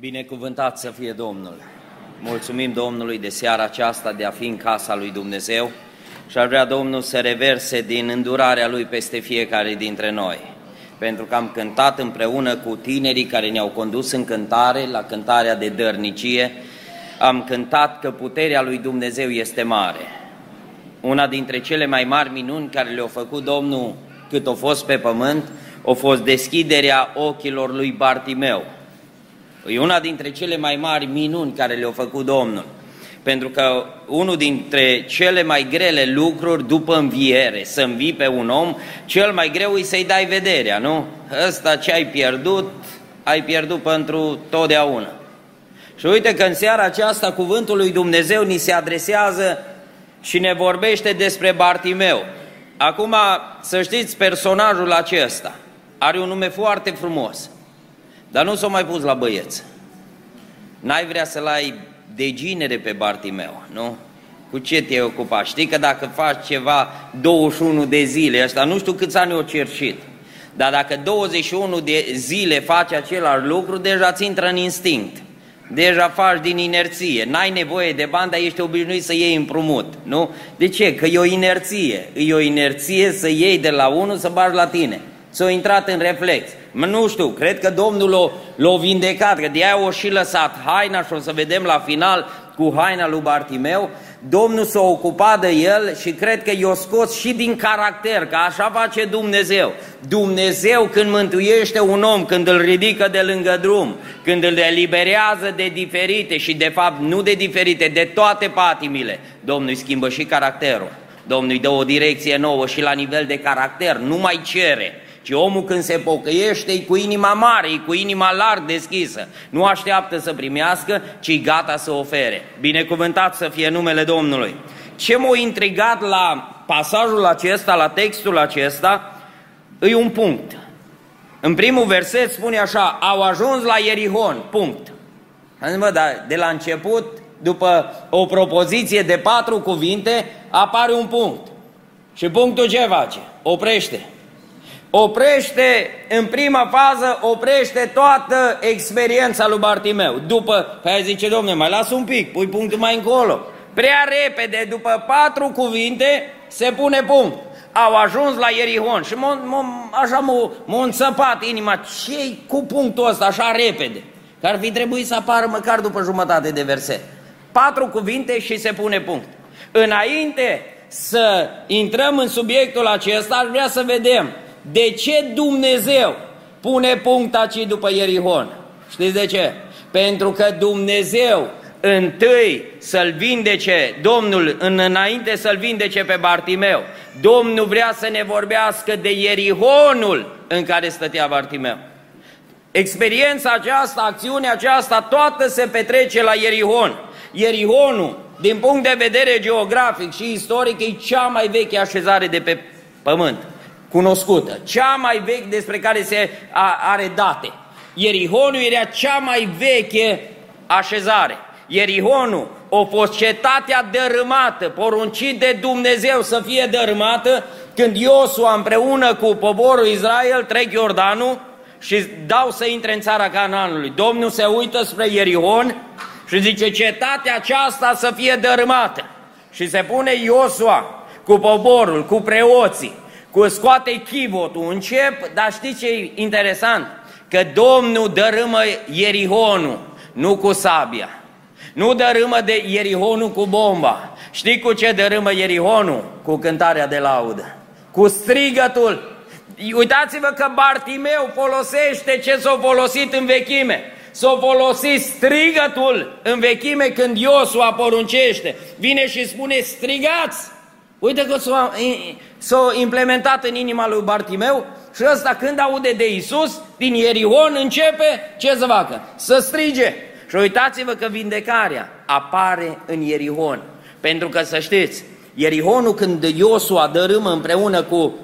Binecuvântat să fie Domnul! Mulțumim Domnului de seara aceasta de a fi în casa lui Dumnezeu și ar vrea Domnul să reverse din îndurarea Lui peste fiecare dintre noi. Pentru că am cântat împreună cu tinerii care ne-au condus în cântare, la cântarea de dărnicie, am cântat că puterea lui Dumnezeu este mare. Una dintre cele mai mari minuni care le-a făcut Domnul cât a fost pe pământ, a fost deschiderea ochilor lui Bartimeu, E una dintre cele mai mari minuni care le-a făcut Domnul. Pentru că unul dintre cele mai grele lucruri după înviere, să învii pe un om, cel mai greu e să-i dai vederea, nu? Ăsta ce ai pierdut, ai pierdut pentru totdeauna. Și uite că în seara aceasta cuvântul lui Dumnezeu ni se adresează și ne vorbește despre Bartimeu. Acum, să știți, personajul acesta are un nume foarte frumos. Dar nu s-o mai pus la băieți. N-ai vrea să-l ai de ginere pe Bartimeu, nu? Cu ce te-ai ocupat? Știi că dacă faci ceva 21 de zile, ăsta nu știu câți ani o cerșit, dar dacă 21 de zile faci același lucru, deja ți intră în instinct. Deja faci din inerție. N-ai nevoie de bani, dar ești obișnuit să iei împrumut, nu? De ce? Că e o inerție. E o inerție să iei de la unul să bagi la tine. S-a intrat în reflex. Nu știu, cred că Domnul l-a vindecat, că de aia o și lăsat haina și o să vedem la final cu haina lui Bartimeu, Domnul s-a ocupat de el și cred că i-a scos și din caracter, că așa face Dumnezeu. Dumnezeu când mântuiește un om, când îl ridică de lângă drum, când îl eliberează de diferite și de fapt nu de diferite, de toate patimile, Domnul îi schimbă și caracterul. Domnul îi dă o direcție nouă și la nivel de caracter, nu mai cere, ci omul când se pocăiește e cu inima mare, e cu inima larg deschisă. Nu așteaptă să primească, ci gata să ofere. Binecuvântat să fie numele Domnului. Ce m-a intrigat la pasajul acesta, la textul acesta, e un punct. În primul verset spune așa, au ajuns la Ierihon, punct. Mă, dar de la început, după o propoziție de patru cuvinte, apare un punct. Și punctul ce face? Oprește oprește, în prima fază, oprește toată experiența lui Bartimeu. După, pe aia zice, domne, mai las un pic, pui punctul mai încolo. Prea repede, după patru cuvinte, se pune punct. Au ajuns la Ierihon și m-a, m-a, așa m-a înțăpat inima. ce cu punctul ăsta așa repede? Că ar fi trebuit să apară măcar după jumătate de verset. Patru cuvinte și se pune punct. Înainte să intrăm în subiectul acesta, aș vrea să vedem de ce Dumnezeu pune punct aici după Ierihon? Știți de ce? Pentru că Dumnezeu întâi să-l vindece, Domnul în înainte să-l vindece pe Bartimeu, Domnul vrea să ne vorbească de Ierihonul în care stătea Bartimeu. Experiența aceasta, acțiunea aceasta, toată se petrece la Ierihon. Ierihonul, din punct de vedere geografic și istoric, e cea mai veche așezare de pe pământ cunoscută, cea mai veche despre care se are date. Ierihonul era cea mai veche așezare. Ierihonul a fost cetatea dărâmată, poruncit de Dumnezeu să fie dărâmată, când Iosua împreună cu poporul Israel trec Iordanul și dau să intre în țara Canaanului. Domnul se uită spre Ierihon și zice, cetatea aceasta să fie dărâmată. Și se pune Iosua cu poporul, cu preoții, cu scoate chivotul, încep, dar știți ce e interesant? Că Domnul dărâmă Ierihonul, nu cu sabia. Nu dărâmă de Ierihonul cu bomba. Știi cu ce dărâmă Ierihonul? Cu cântarea de laudă. Cu strigătul. Uitați-vă că Bartimeu folosește ce s-a folosit în vechime. S-a folosit strigătul în vechime când Iosua poruncește. Vine și spune strigați Uite că s-a implementat în inima lui Bartimeu și ăsta când aude de Isus, din Ierihon începe ce să facă? Să strige. Și uitați-vă că vindecarea apare în Ierihon. Pentru că să știți, Ierihonul când Iosua dărâmă împreună cu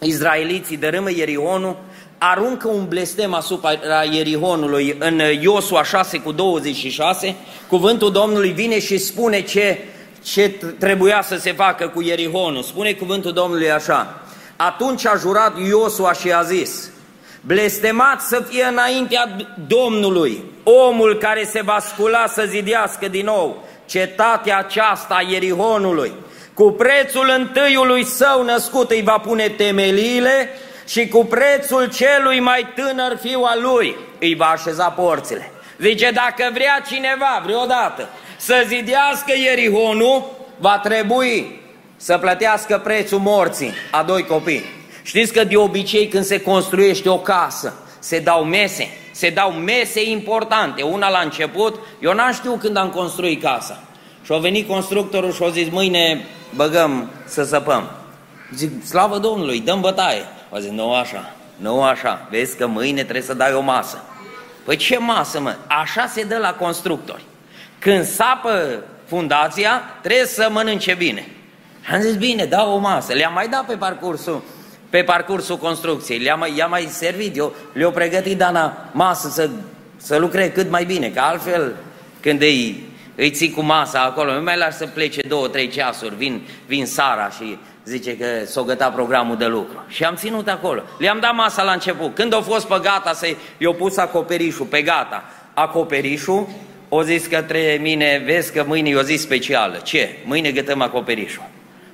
izraeliții, dărâmă Ierihonul, aruncă un blestem asupra Ierihonului în Iosua 6 cu 26, cuvântul Domnului vine și spune ce ce trebuia să se facă cu Ierihonul. Spune cuvântul Domnului așa, atunci a jurat Iosua și a zis, blestemat să fie înaintea Domnului omul care se va scula să zidească din nou cetatea aceasta a Ierihonului. Cu prețul întâiului său născut îi va pune temeliile și cu prețul celui mai tânăr fiu al lui îi va așeza porțile. Zice, dacă vrea cineva vreodată să zidească Ierihonul, va trebui să plătească prețul morții a doi copii. Știți că de obicei când se construiește o casă, se dau mese, se dau mese importante. Una la început, eu n-am știut când am construit casa. Și a venit constructorul și a zis, mâine băgăm să săpăm. Zic, slavă Domnului, dăm bătaie. A zis, nu așa, nu așa, vezi că mâine trebuie să dai o masă. Păi ce masă, mă? Așa se dă la constructori. Când sapă fundația, trebuie să mănânce bine. Am zis, bine, dau o masă. Le-am mai dat pe parcursul, pe parcursul construcției, le-am mai, i-am mai servit, eu le-au pregătit Dana masă să, să lucreze cât mai bine, că altfel când îi, îi ții cu masa acolo, nu mai lași să plece două, trei ceasuri, vin, vin Sara și zice că s-o găta programul de lucru. Și am ținut acolo. Le-am dat masa la început. Când au fost pe gata, să i-au pus acoperișul pe gata. Acoperișul, o zis către mine, vezi că mâine e o zi specială. Ce? Mâine gătăm acoperișul.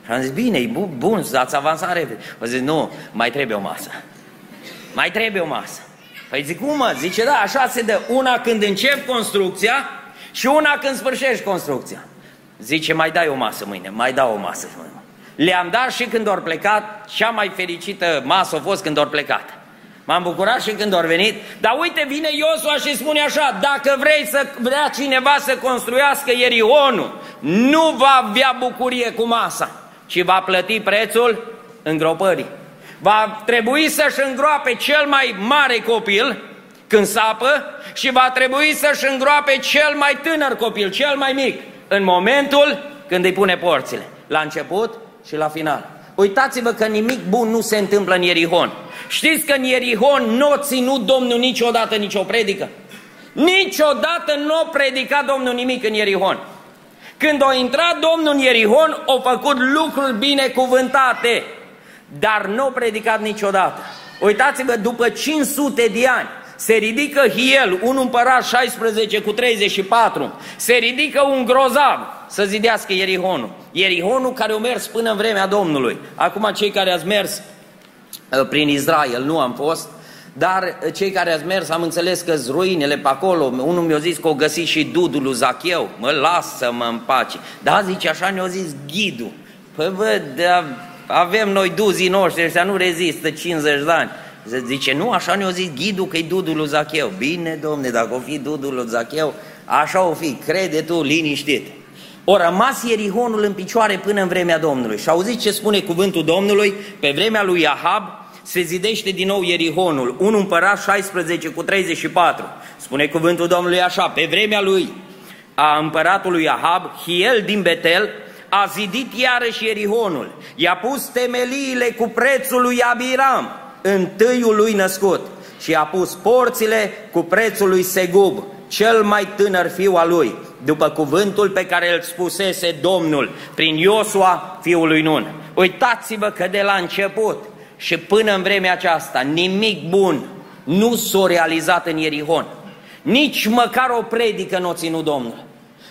Și am zis, bine, e bun, bun ați avansat repede. O zis, nu, mai trebuie o masă. Mai trebuie o masă. Păi zic, cum mă? Zice, da, așa se dă. Una când încep construcția și una când sfârșești construcția. Zice, mai dai o masă mâine, mai dau o masă mâine. Le-am dat și când au plecat, cea mai fericită masă a fost când au plecat. M-am bucurat și când au venit, dar uite, vine Iosua și spune așa, dacă vrei să vrea cineva să construiască Ierihonul, nu va avea bucurie cu masa, ci va plăti prețul îngropării. Va trebui să-și îngroape cel mai mare copil când sapă și va trebui să-și îngroape cel mai tânăr copil, cel mai mic, în momentul când îi pune porțile. La început și la final. Uitați-vă că nimic bun nu se întâmplă în Ierihon. Știți că în Ierihon nu a ținut Domnul niciodată nicio predică? Niciodată nu a predicat Domnul nimic în Ierihon. Când a intrat Domnul în Ierihon, a făcut lucruri binecuvântate, dar nu a predicat niciodată. Uitați-vă, după 500 de ani, se ridică Hiel, un împărat 16 cu 34, se ridică un grozav să zidească Ierihonul. Ierihonul care a mers până în vremea Domnului. Acum cei care ați mers uh, prin Israel, nu am fost, dar uh, cei care ați mers am înțeles că ruinele pe acolo, unul mi-a zis că o găsit și dudul lui Zacheu, mă lasă-mă în pace. Da, zice, așa ne-a zis ghidul. Păi văd, avem noi duzii noștri, ăștia nu rezistă 50 de ani. Zice, nu, așa ne-a zis ghidul că e dudul lui Zacheu. Bine, domne, dacă o fi dudul lui Zacheu, așa o fi, crede tu, liniștit. O rămas Ierihonul în picioare până în vremea Domnului. Și auziți ce spune cuvântul Domnului? Pe vremea lui Ahab se zidește din nou Ierihonul, un împărat 16 cu 34. Spune cuvântul Domnului așa, pe vremea lui a împăratului Ahab, Hiel din Betel, a zidit iarăși Ierihonul, i-a pus temeliile cu prețul lui Abiram, întâiul lui născut și a pus porțile cu prețul lui Segub, cel mai tânăr fiu al lui, după cuvântul pe care îl spusese Domnul prin Iosua, fiul lui Nun. Uitați-vă că de la început și până în vremea aceasta nimic bun nu s-a realizat în Ierihon. Nici măcar o predică nu o ținut Domnul.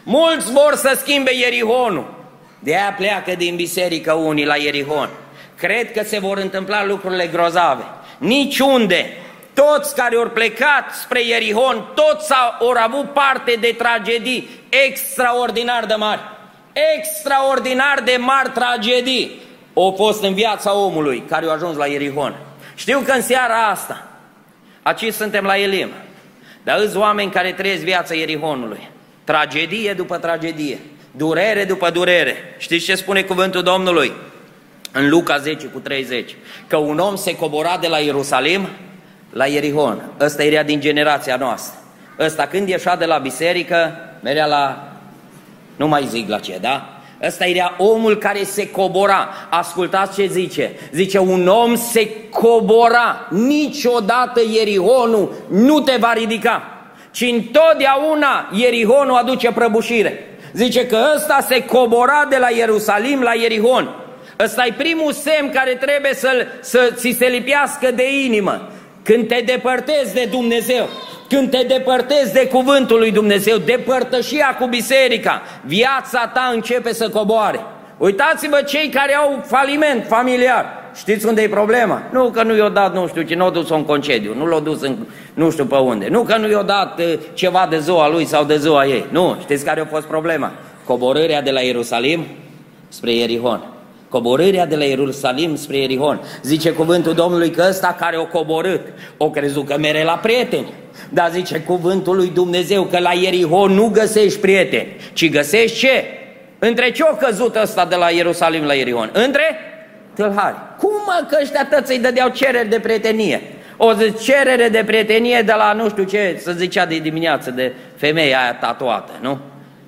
Mulți vor să schimbe Ierihonul. De aia pleacă din biserică unii la Ierihon. Cred că se vor întâmpla lucrurile grozave. Niciunde. Toți care au plecat spre Ierihon, toți au avut parte de tragedii extraordinar de mari. Extraordinar de mari tragedii au fost în viața omului care a ajuns la Ierihon. Știu că în seara asta, aici suntem la Elim, dar îți oameni care trăiesc viața Ierihonului. Tragedie după tragedie, durere după durere. Știți ce spune cuvântul Domnului? în Luca 10 cu 30, că un om se cobora de la Ierusalim la Ierihon. Ăsta era din generația noastră. Ăsta când ieșea de la biserică, merea la, nu mai zic la ce, da? Ăsta era omul care se cobora. Ascultați ce zice. Zice, un om se cobora. Niciodată Ierihonul nu te va ridica. Ci întotdeauna Ierihonul aduce prăbușire. Zice că ăsta se cobora de la Ierusalim la Ierihon. Ăsta e primul semn care trebuie să, să ți se lipească de inimă. Când te depărtezi de Dumnezeu, când te depărtezi de cuvântul lui Dumnezeu, de părtășia cu biserica, viața ta începe să coboare. Uitați-vă cei care au faliment familiar. Știți unde e problema? Nu că nu i-o dat nu știu ce, nu l-a dus în concediu, nu l-a dus în nu știu pe unde. Nu că nu i-o dat uh, ceva de ziua lui sau de ziua ei. Nu, știți care a fost problema? Coborârea de la Ierusalim spre Ierihon. Coborârea de la Ierusalim spre Ierihon. Zice cuvântul Domnului că ăsta care o coborât, o crezut că mere la prieteni. Dar zice cuvântul lui Dumnezeu că la Ierihon nu găsești prieteni, ci găsești ce? Între ce o căzut ăsta de la Ierusalim la Ierihon? Între tâlhari. Cum mă că ăștia tăți îi dădeau cereri de prietenie? O cerere de prietenie de la nu știu ce, să zicea de dimineață, de femeia aia tatuată, nu?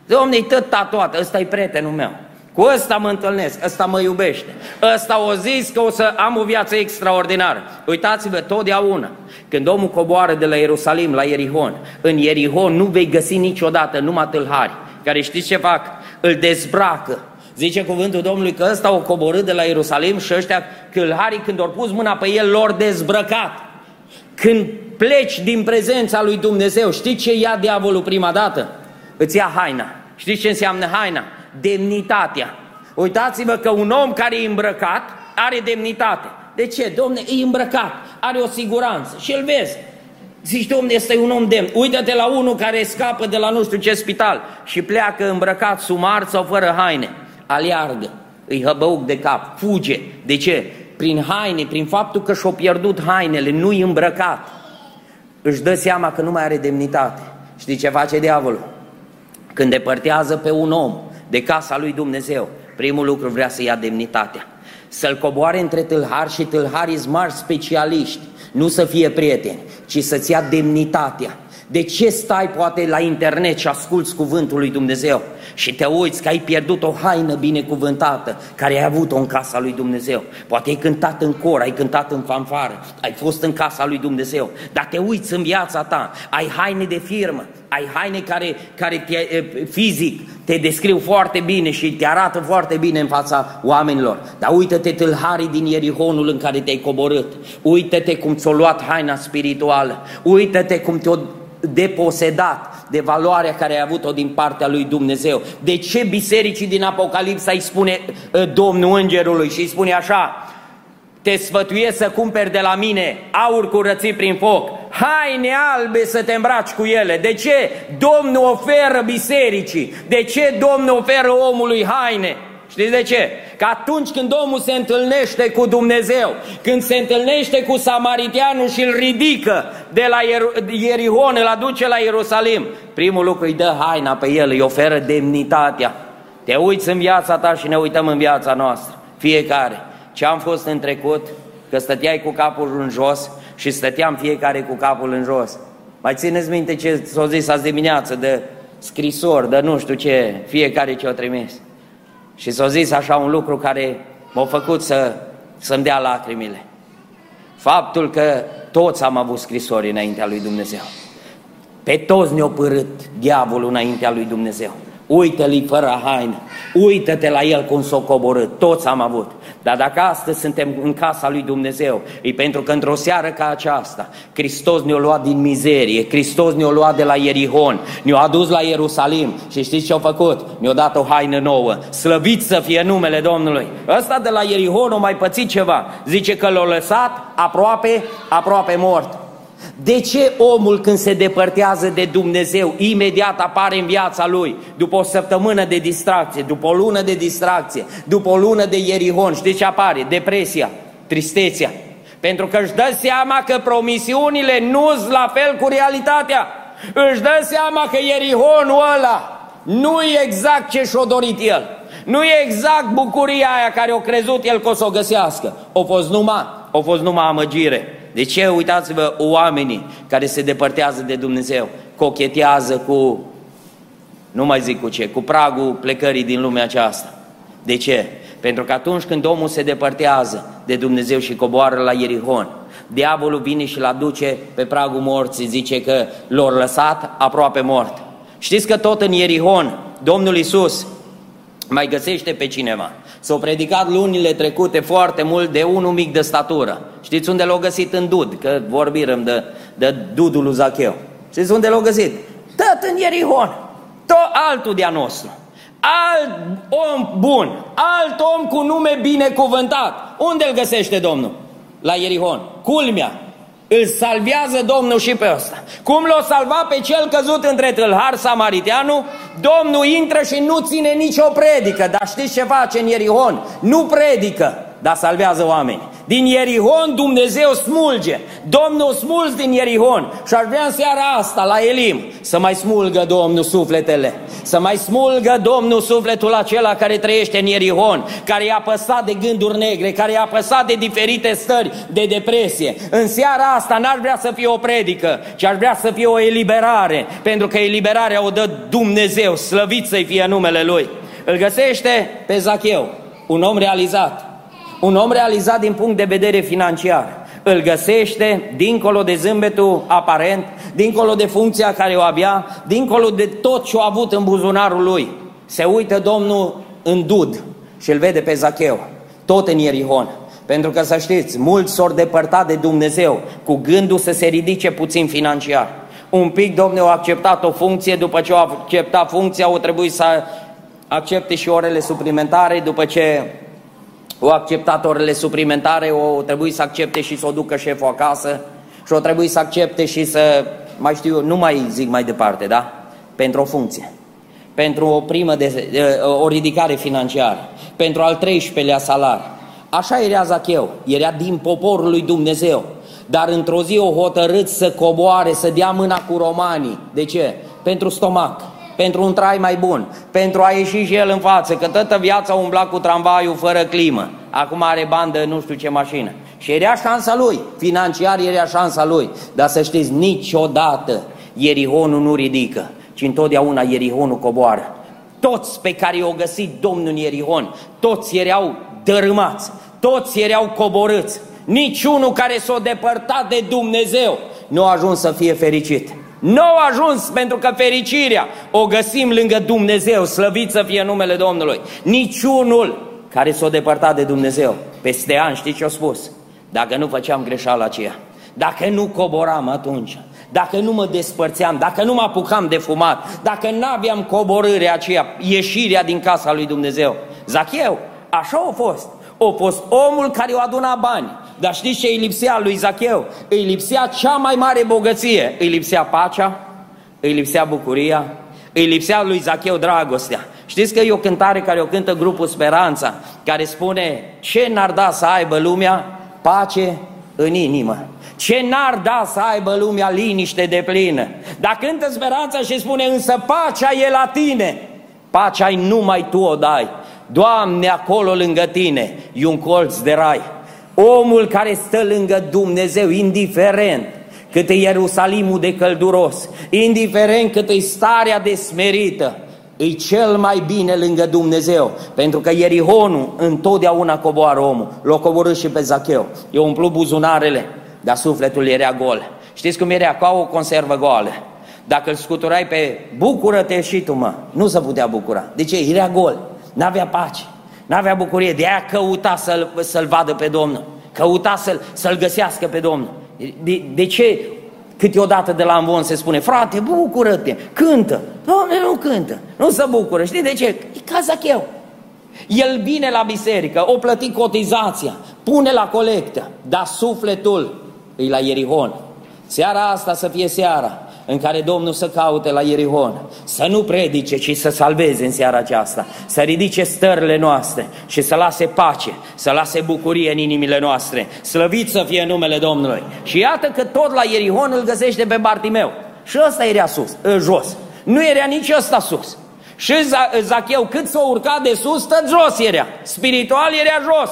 Domne, e tot tatuată, ăsta e prietenul meu. Cu ăsta mă întâlnesc, ăsta mă iubește. Ăsta o zis că o să am o viață extraordinară. Uitați-vă totdeauna, când omul coboară de la Ierusalim la Ierihon, în Ierihon nu vei găsi niciodată numai tâlhari, care știți ce fac? Îl dezbracă. Zice cuvântul Domnului că ăsta o coborât de la Ierusalim și ăștia tâlharii când au pus mâna pe el, lor dezbrăcat. Când pleci din prezența lui Dumnezeu, știi ce ia diavolul prima dată? Îți ia haina. Știți ce înseamnă haina? Demnitatea. Uitați-vă că un om care e îmbrăcat are demnitate. De ce? Domne, e îmbrăcat, are o siguranță și îl vezi. Zici, domne, este un om demn. Uită-te la unul care scapă de la nu știu ce spital și pleacă îmbrăcat sumar sau fără haine. Aliargă, îi hăbăuc de cap, fuge. De ce? Prin haine, prin faptul că și-o pierdut hainele, nu-i îmbrăcat. Își dă seama că nu mai are demnitate. Știi ce face diavolul? Când depărtează pe un om, de casa lui Dumnezeu, primul lucru vrea să ia demnitatea. Să-l coboare între tâlhari și tâlharii mari specialiști, nu să fie prieteni, ci să-ți ia demnitatea. De ce stai poate la internet și asculți cuvântul lui Dumnezeu și te uiți că ai pierdut o haină binecuvântată care ai avut-o în casa lui Dumnezeu? Poate ai cântat în cor, ai cântat în fanfară, ai fost în casa lui Dumnezeu, dar te uiți în viața ta, ai haine de firmă, ai haine care, care te, fizic te descriu foarte bine și te arată foarte bine în fața oamenilor. Dar uită-te tâlharii din Ierihonul în care te-ai coborât. Uită-te cum ți-o luat haina spirituală. Uită-te cum te-o deposedat de valoarea care ai avut-o din partea lui Dumnezeu. De ce bisericii din Apocalipsa îi spune ă, Domnul Îngerului și îi spune așa, te sfătuiesc să cumperi de la mine aur curățit prin foc, haine albe să te îmbraci cu ele. De ce Domnul oferă bisericii? De ce Domnul oferă omului haine? Știți de ce? Că atunci când omul se întâlnește cu Dumnezeu, când se întâlnește cu Samaritianul și îl ridică de la Ierihon, îl aduce la Ierusalim, primul lucru îi dă haina pe el, îi oferă demnitatea. Te uiți în viața ta și ne uităm în viața noastră, fiecare. Ce am fost în trecut, că stăteai cu capul în jos și stăteam fiecare cu capul în jos. Mai țineți minte ce s-a zis azi dimineață de scrisori, de nu știu ce, fiecare ce o trimis. Și s-a zis așa un lucru care m-a făcut să, să-mi dea lacrimile. Faptul că toți am avut scrisori înaintea lui Dumnezeu. Pe toți ne-a părât diavolul înaintea lui Dumnezeu. Uită-l fără haină, uită-te la el cum s-o coborât, toți am avut. Dar dacă astăzi suntem în casa lui Dumnezeu, e pentru că într-o seară ca aceasta, Hristos ne-a luat din mizerie, Hristos ne-a luat de la Ierihon, ne-a adus la Ierusalim și știți ce a făcut? Ne-a dat o haină nouă, slăvit să fie numele Domnului. Ăsta de la Ierihon a mai pățit ceva, zice că l-a lăsat aproape, aproape mort. De ce omul când se depărtează de Dumnezeu, imediat apare în viața lui, după o săptămână de distracție, după o lună de distracție, după o lună de ierihon, știți ce apare? Depresia, tristețea. Pentru că își dă seama că promisiunile nu sunt la fel cu realitatea. Își dă seama că ierihonul ăla nu e exact ce și-o dorit el. Nu e exact bucuria aia care o crezut el că o să o găsească. O fost numai, o fost numai amăgire. De ce, uitați-vă, oamenii care se depărtează de Dumnezeu, cochetează cu, nu mai zic cu ce, cu pragul plecării din lumea aceasta. De ce? Pentru că atunci când omul se depărtează de Dumnezeu și coboară la Ierihon, diavolul vine și-l aduce pe pragul morții, zice că l-au lăsat aproape mort. Știți că tot în Ierihon, Domnul Isus mai găsește pe cineva. S-au predicat lunile trecute foarte mult de unul mic de statură. Știți unde l-au găsit în Dud? Că vorbim de, de Dudul lui Zacheu. Știți unde l-au găsit? Tot în Ierihon, tot altul de-a nostru. Alt om bun, alt om cu nume binecuvântat. Unde îl găsește Domnul? La Ierihon. Culmea, îl salvează Domnul și pe ăsta. Cum l-a salvat pe cel căzut între tâlhar samariteanu, Domnul intră și nu ține nicio predică. Dar știți ce face în Ierihon? Nu predică, dar salvează oameni. Din Ierihon Dumnezeu smulge. Domnul smuls din Ierihon. Și ar vrea în seara asta la Elim să mai smulgă Domnul sufletele. Să mai smulgă Domnul sufletul acela care trăiește în Ierihon, care e apăsat de gânduri negre, care e apăsat de diferite stări de depresie. În seara asta n-ar vrea să fie o predică, ci ar vrea să fie o eliberare, pentru că eliberarea o dă Dumnezeu, slăvit să-i fie numele Lui. Îl găsește pe Zacheu, un om realizat, un om realizat din punct de vedere financiar îl găsește dincolo de zâmbetul aparent, dincolo de funcția care o avea, dincolo de tot ce a avut în buzunarul lui. Se uită Domnul în dud și îl vede pe Zacheu, tot în Ierihon. Pentru că să știți, mulți s-au depărtat de Dumnezeu cu gândul să se ridice puțin financiar. Un pic Domnul a acceptat o funcție, după ce a acceptat funcția, o trebuie să accepte și orele suplimentare, după ce o acceptat orele suplimentare, o trebuie să accepte și să o ducă șeful acasă și o trebuie să accepte și să, mai știu, nu mai zic mai departe, da? Pentru o funcție, pentru o primă de, o ridicare financiară, pentru al 13-lea salar. Așa era Zacheu, era din poporul lui Dumnezeu, dar într-o zi o hotărât să coboare, să dea mâna cu romanii. De ce? Pentru stomac pentru un trai mai bun, pentru a ieși și el în față, că toată viața umbla cu tramvaiul fără climă, acum are bandă nu știu ce mașină. Și era șansa lui, financiar era șansa lui, dar să știți, niciodată Ierihonul nu ridică, ci întotdeauna Ierihonul coboară. Toți pe care i-au găsit Domnul în Ierihon, toți erau dărâmați, toți erau coborâți, niciunul care s-a depărtat de Dumnezeu nu a ajuns să fie fericit. Nu au ajuns pentru că fericirea o găsim lângă Dumnezeu, slăvit să fie numele Domnului. Niciunul care s-a depărtat de Dumnezeu, peste ani, știți ce a spus? Dacă nu făceam greșeala aceea, dacă nu coboram atunci, dacă nu mă despărțeam, dacă nu mă apucam de fumat, dacă nu aveam coborârea aceea, ieșirea din casa lui Dumnezeu. Zacheu, așa a fost. A fost omul care o aduna bani, dar știți ce îi lipsea lui Zacheu? Îi lipsea cea mai mare bogăție. Îi lipsea pacea, îi lipsea bucuria, îi lipsea lui Zacheu dragostea. Știți că e o cântare care o cântă grupul Speranța, care spune ce n-ar da să aibă lumea pace în inimă. Ce n-ar da să aibă lumea liniște de plină. Dar cântă Speranța și spune însă pacea e la tine. Pacea ai numai tu o dai. Doamne, acolo lângă tine e un colț de rai. Omul care stă lângă Dumnezeu, indiferent cât e Ierusalimul de călduros, indiferent cât e starea de smerită, e cel mai bine lângă Dumnezeu, pentru că Ierihonul întotdeauna coboară omul, l-a coborât și pe Zacheu, i umplu buzunarele, dar sufletul era gol. Știți cum era? Ca o conservă goală. Dacă îl scuturai pe bucură-te și tu, mă, nu se putea bucura. De ce? Era gol, n-avea pace. N-avea bucurie, de aia căuta să-l, să vadă pe Domnul, căuta să-l, să-l găsească pe Domnul. De, de ce câteodată de la învon se spune, frate, bucură-te, cântă. Doamne, nu cântă, nu se bucură. Știi de ce? E ca Zacheu. El vine la biserică, o plăti cotizația, pune la colectă, dar sufletul e la Ierihon. Seara asta să fie seara în care Domnul să caute la Ierihon, să nu predice, ci să salveze în seara aceasta, să ridice stările noastre și să lase pace, să lase bucurie în inimile noastre. Slăvit să fie numele Domnului. Și iată că tot la Ierihon îl găsește pe Bartimeu. Și ăsta era sus, ă, jos. Nu era nici ăsta sus. Și Zacheu, cât s-a urcat de sus, tot jos era. Spiritual era jos.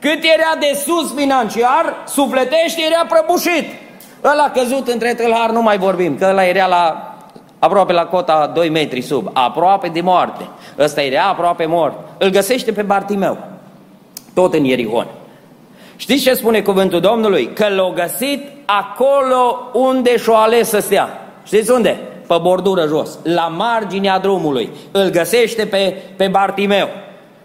Cât era de sus financiar, sufletește era prăbușit. Ăla căzut între tâlhari nu mai vorbim, că ăla era la aproape la cota 2 metri sub, aproape de moarte. Ăsta era aproape mort. Îl găsește pe Bartimeu, tot în Ierihon. Știți ce spune cuvântul Domnului? Că l-a găsit acolo unde și-o ales să stea. Știți unde? Pe bordură jos, la marginea drumului. Îl găsește pe, pe Bartimeu.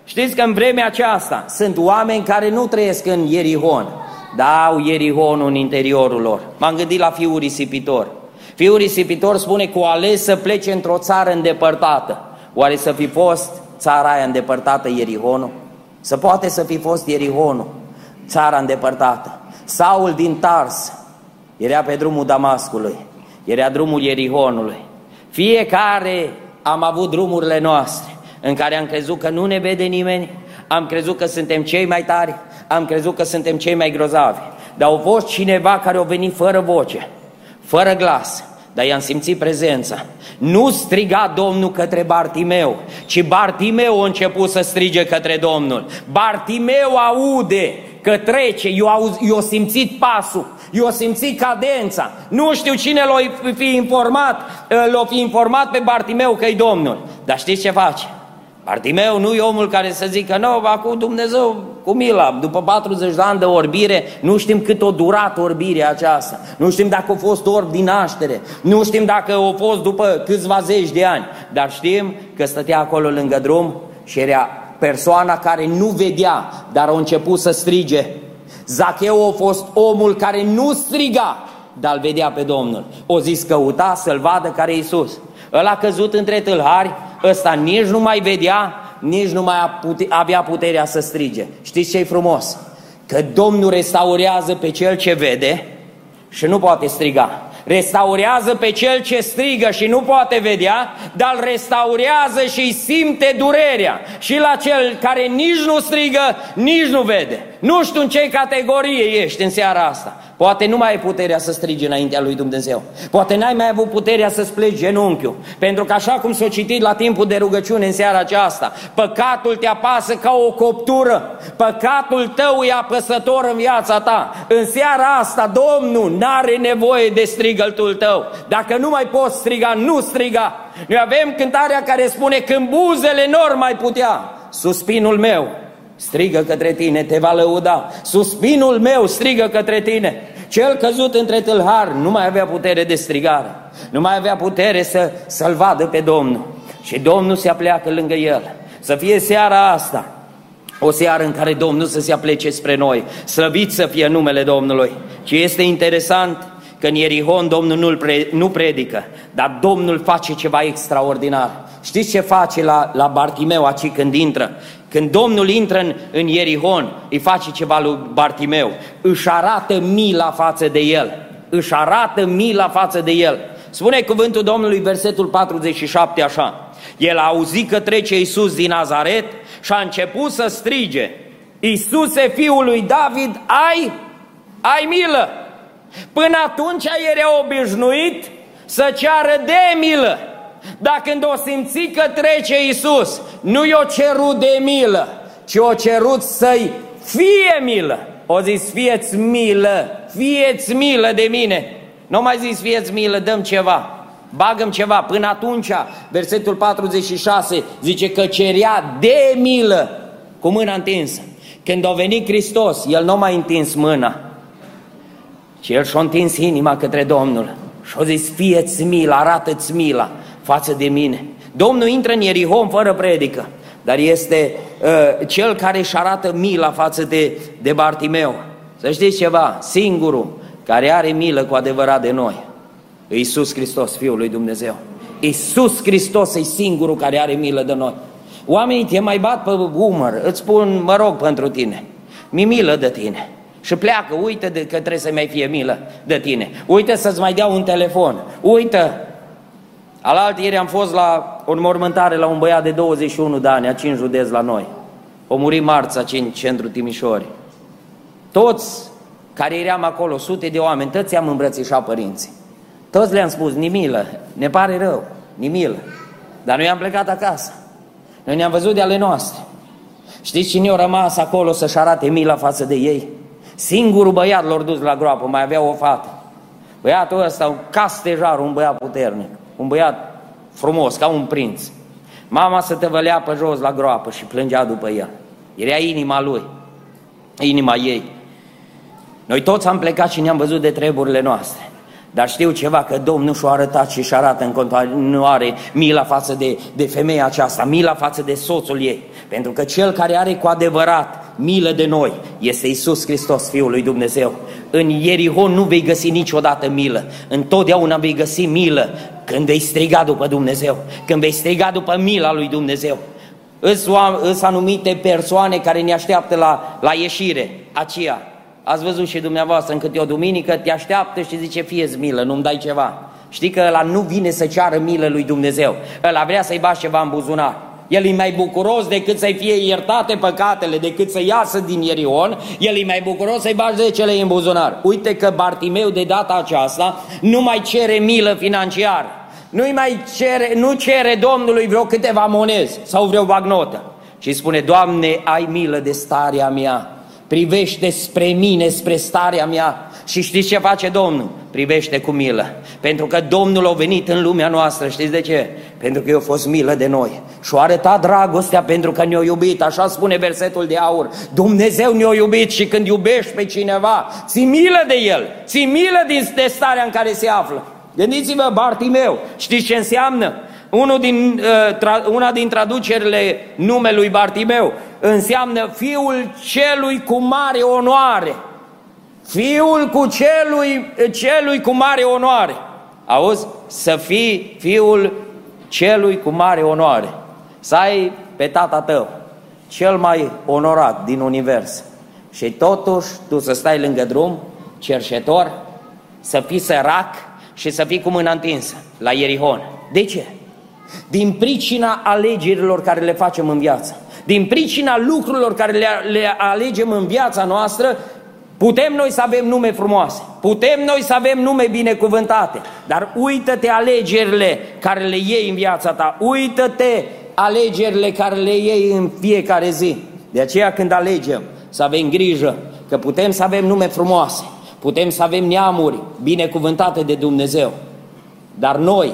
Știți că în vremea aceasta sunt oameni care nu trăiesc în Ierihon, dau Ierihonul în interiorul lor. M-am gândit la fiul risipitor. Fiul risipitor spune că o ales să plece într-o țară îndepărtată. Oare să fi fost țara aia îndepărtată Ierihonul? Să poate să fi fost Ierihonul, țara îndepărtată. Saul din Tars era pe drumul Damascului, era drumul Ierihonului. Fiecare am avut drumurile noastre în care am crezut că nu ne vede nimeni, am crezut că suntem cei mai tari, am crezut că suntem cei mai grozavi. Dar au fost cineva care au venit fără voce, fără glas, dar i-am simțit prezența. Nu striga Domnul către Bartimeu, ci Bartimeu a început să strige către Domnul. Bartimeu aude că trece, eu, au, eu simțit pasul, eu simțit cadența. Nu știu cine l-a fi informat, l-a fi informat pe Bartimeu că e Domnul. Dar știți ce face? Bartimeu nu e omul care să zică, nu, acum Dumnezeu cu mila, după 40 de ani de orbire, nu știm cât o durat orbirea aceasta, nu știm dacă a fost orb din naștere, nu știm dacă a fost după câțiva zeci de ani, dar știm că stătea acolo lângă drum și era persoana care nu vedea, dar a început să strige. Zacheu a fost omul care nu striga, dar îl vedea pe Domnul. O zis căuta să-l vadă care e Iisus. Ăla a căzut între tâlhari, ăsta nici nu mai vedea, nici nu mai avea puterea să strige. Știți ce e frumos? Că Domnul restaurează pe cel ce vede și nu poate striga. Restaurează pe cel ce strigă și nu poate vedea, dar îl restaurează și îi simte durerea. Și la cel care nici nu strigă, nici nu vede. Nu știu în ce categorie ești în seara asta. Poate nu mai ai puterea să strigi înaintea lui Dumnezeu. Poate n-ai mai avut puterea să-ți pleci genunchiul. Pentru că așa cum s-a citit la timpul de rugăciune în seara aceasta, păcatul te apasă ca o coptură. Păcatul tău e apăsător în viața ta. În seara asta Domnul n-are nevoie de strigăltul tău. Dacă nu mai poți striga, nu striga. Noi avem cântarea care spune când buzele nor mai putea, suspinul meu strigă către tine, te va lăuda. Suspinul meu strigă către tine. Cel căzut între tâlhari nu mai avea putere de strigare, nu mai avea putere să, să-l vadă pe Domnul. Și Domnul se apleacă lângă el. Să fie seara asta, o seară în care Domnul să se aplece spre noi, slăvit să fie numele Domnului. Ce este interesant, că în Ierihon Domnul nu, pre, nu predică, dar Domnul face ceva extraordinar. Știți ce face la, la Bartimeu aici când intră? Când Domnul intră în, în Ierihon, îi face ceva lui Bartimeu, își arată mila față de el, își arată mila față de el. Spune cuvântul Domnului, versetul 47 așa, el a auzit că trece Iisus din Nazaret și a început să strige, Iisuse, fiul lui David, ai, ai milă! Până atunci era obișnuit să ceară de milă. Dar când o simți că trece Iisus, nu i-o cerut de milă, ci o cerut să-i fie milă. O zis, fieți milă, fieți milă de mine. Nu mai zis, fieți milă, dăm ceva, bagăm ceva. Până atunci, versetul 46 zice că cerea de milă cu mâna întinsă. Când a venit Hristos, El nu mai întins mâna, ci El și-a întins inima către Domnul. Și a zis, fieți milă, arată-ți mila față de mine. Domnul intră în Ierihon fără predică, dar este uh, cel care își arată mila față de, de Bartimeu. Să știți ceva, singurul care are milă cu adevărat de noi, Iisus Hristos, Fiul lui Dumnezeu. Iisus Hristos e singurul care are milă de noi. Oamenii te mai bat pe umăr, îți spun, mă rog pentru tine, mi milă de tine. Și pleacă, uite de, că trebuie să mai fie milă de tine. Uite să-ți mai dea un telefon. Uită Alaltă ieri am fost la o înmormântare la un băiat de 21 de ani, aici în județ la noi. O muri marța aici în centru Timișori. Toți care eram acolo, sute de oameni, toți am îmbrățișat părinții. Toți le-am spus, nimilă, ne pare rău, nimilă. Dar noi am plecat acasă. Noi ne-am văzut de ale noastre. Știți cine a rămas acolo să-și arate mila față de ei? Singurul băiat l-a dus la groapă, mai avea o fată. Băiatul ăsta, un castejar, un băiat puternic un băiat frumos, ca un prinț. Mama se tăvălea pe jos la groapă și plângea după el. Era inima lui, inima ei. Noi toți am plecat și ne-am văzut de treburile noastre. Dar știu ceva, că Domnul și-a arătat și și arată în continuare mila față de, de femeia aceasta, mila față de soțul ei. Pentru că cel care are cu adevărat milă de noi, este Isus Hristos, Fiul lui Dumnezeu. În Ierihon nu vei găsi niciodată milă, întotdeauna vei găsi milă când vei striga după Dumnezeu, când vei striga după mila lui Dumnezeu. Îs anumite persoane care ne așteaptă la, la ieșire, aceea. Ați văzut și dumneavoastră în câte o duminică, te așteaptă și zice, fie milă, nu-mi dai ceva. Știi că ăla nu vine să ceară milă lui Dumnezeu, ăla vrea să-i bași ceva în buzunar. El e mai bucuros decât să-i fie iertate păcatele, decât să iasă din Ierion, el e mai bucuros să-i bagi 10 lei în buzunar. Uite că Bartimeu de data aceasta nu mai cere milă financiară, nu mai cere, nu cere Domnului vreo câteva monezi sau vreo bagnotă, ci spune, Doamne, ai milă de starea mea, privește spre mine, spre starea mea, și știți ce face Domnul? Privește cu milă. Pentru că Domnul a venit în lumea noastră, știți de ce? Pentru că i-a fost milă de noi. Și a arătat dragostea pentru că ne-a iubit. Așa spune versetul de aur. Dumnezeu ne-a iubit și când iubești pe cineva, ții milă de el, ții milă din de starea în care se află. Gândiți-vă, Bartimeu, știți ce înseamnă? Unul din, uh, tra, una din traducerile numelui Bartimeu înseamnă fiul celui cu mare onoare. Fiul cu celui, celui cu mare onoare. Auzi? Să fii fiul celui cu mare onoare. Să ai pe tata tău, cel mai onorat din univers. Și totuși tu să stai lângă drum, cerșetor, să fii sărac și să fii cu mâna întinsă la Ierihon. De ce? Din pricina alegerilor care le facem în viață, din pricina lucrurilor care le, le alegem în viața noastră, Putem noi să avem nume frumoase, putem noi să avem nume binecuvântate, dar uită-te alegerile care le iei în viața ta, uită-te alegerile care le iei în fiecare zi. De aceea când alegem să avem grijă că putem să avem nume frumoase, putem să avem neamuri binecuvântate de Dumnezeu, dar noi,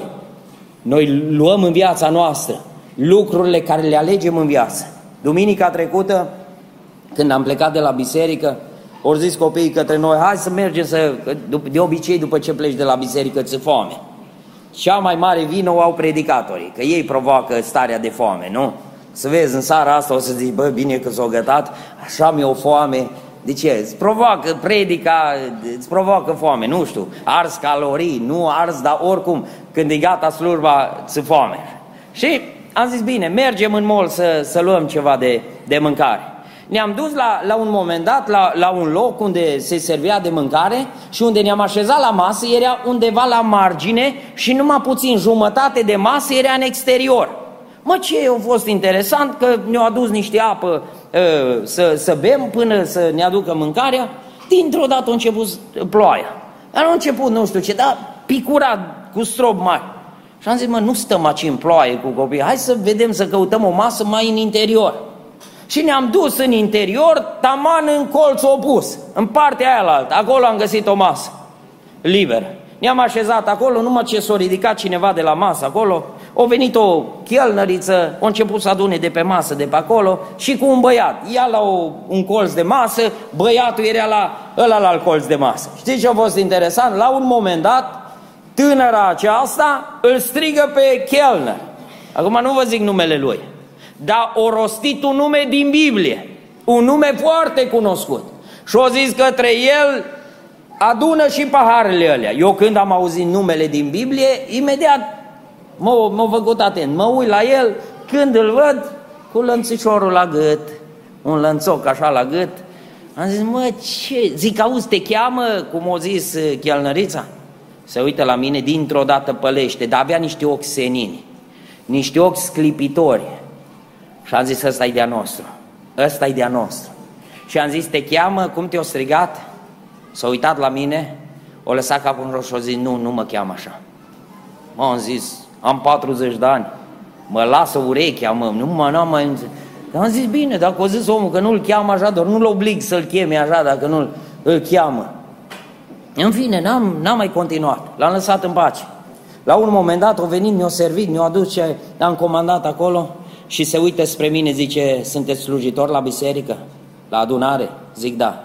noi luăm în viața noastră lucrurile care le alegem în viață. Duminica trecută, când am plecat de la biserică, ori zis copiii către noi, hai să mergem să, de obicei după ce pleci de la biserică ți foame. Cea mai mare vină o au predicatorii, că ei provoacă starea de foame, nu? Să vezi, în seara asta o să zici, bă, bine că s-au gătat, așa mi-e o foame. De ce? Îți provoacă predica, îți provoacă foame, nu știu, ars calorii, nu ars, dar oricum, când e gata slurba, ți foame. Și am zis, bine, mergem în mall să, să luăm ceva de, de mâncare ne-am dus la, la un moment dat la, la un loc unde se servea de mâncare și unde ne-am așezat la masă, era undeva la margine și numai puțin jumătate de masă era în exterior. Mă, ce a fost interesant că ne-au adus niște apă uh, să, să bem până să ne aducă mâncarea, dintr-o dată a început ploaia. Dar a început, nu știu ce, dar picura cu strop mari. Și am zis, mă, nu stăm aici în ploaie cu copii, hai să vedem, să căutăm o masă mai în interior și ne-am dus în interior, taman în colț opus, în partea aia la altă. Acolo am găsit o masă, liberă. Ne-am așezat acolo, numai ce s-a ridicat cineva de la masă acolo, a venit o chelnăriță, a început să adune de pe masă, de pe acolo, și cu un băiat. Ia la o, un colț de masă, băiatul era la ăla la colț de masă. Știți ce a fost interesant? La un moment dat, tânăra aceasta îl strigă pe chelner. Acum nu vă zic numele lui dar o rostit un nume din Biblie, un nume foarte cunoscut. Și o zis către el, adună și paharele alea. Eu când am auzit numele din Biblie, imediat m-a făcut atent. Mă uit la el, când îl văd, cu lănțișorul la gât, un lănțoc așa la gât. Am zis, mă, ce? Zic, auzi, te cheamă, cum o zis uh, chelnărița? Se uită la mine, dintr-o dată pălește, dar avea niște ochi senini, niște ochi sclipitori. Și am zis, ăsta e de-a nostru, ăsta e de-a nostru. Și am zis, te cheamă, cum te-o strigat? S-a uitat la mine, o lăsat capul în roșu și a zis, nu, nu mă cheamă așa. Mă, am zis, am 40 de ani, mă lasă urechea, mă, nu mă, n-am mai... Dar am zis, bine, dacă o zis omul că nu-l cheamă așa, doar nu-l oblig să-l cheme așa dacă nu-l îl cheamă. În fine, n-am, n-am mai continuat, l-am lăsat în pace. La un moment dat, o venit, mi-a servit, mi-a adus ce am comandat acolo și se uită spre mine, zice, sunteți slujitor la biserică, la adunare? Zic, da.